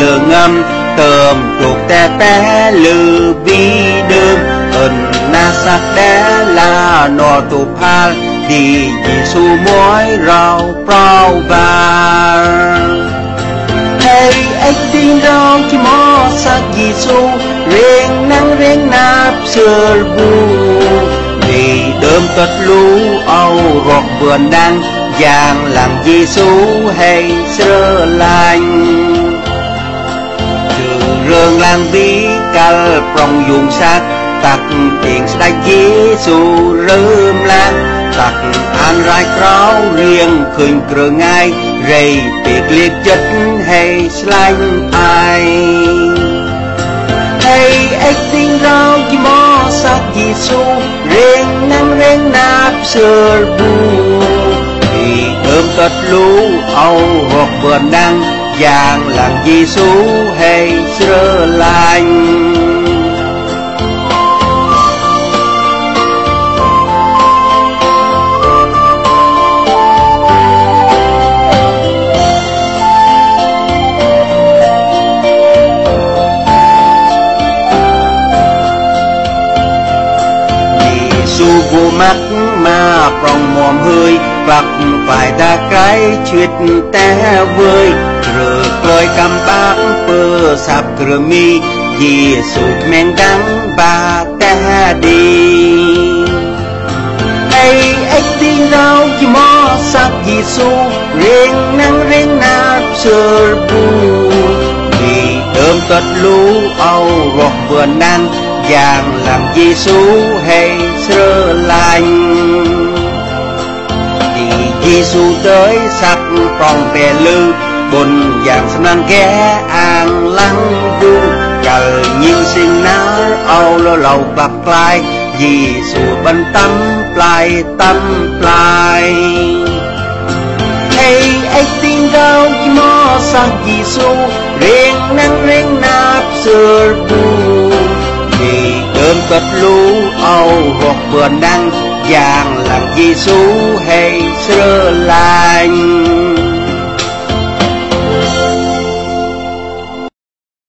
lừa ngâm tờm chuột te bé lư bi đơm. Ẩn na sắc đé là nọ tụ pha đi su mối rau prao ba hey ếch tin đâu chỉ mò sắc Giêsu riêng nắng riêng nạp sửa bu đi đơm tất lũ âu rọt vườn đang giang làm Giêsu hay sơ lành rương lang cal prong dùng sắc tặc tiền đã Giêsu rơm lan tặc an rai kráo riêng khơi cửa ngay rầy tiệc liệt chất hay slanh ai. Hay ếch tin rau chỉ mò sắc Giêsu riêng năng riêng nạp sửa bu thì thơm tất lũ âu hoặc vườn đăng giang làm Giêsu hay sơ mắt mà phòng mồm hơi, vặt phải ta cái chuyện té vơi. Rửa cười cầm bác bơ sạp cửa mi dì sụt men đắng ba té đi. Ai ếch tin đâu chỉ mò sắc Giêsu riêng năng riêng nạp sơ bu vì đơm tật lũ âu rọt vườn nan vàng làm Giêsu hay sơ lành. Thì Giêsu tới sắp còn về lư, bồn vàng sang ghé an lăng du cờ nhiều sinh ná âu lo lầu bạc lai giêsu sự tâm lại tâm lại hey ai tin đâu mo sang Giêsu riêng năng riêng nạp xưa cất lũ âu hoặc vườn đăng vàng làm Giêsu hay xưa lại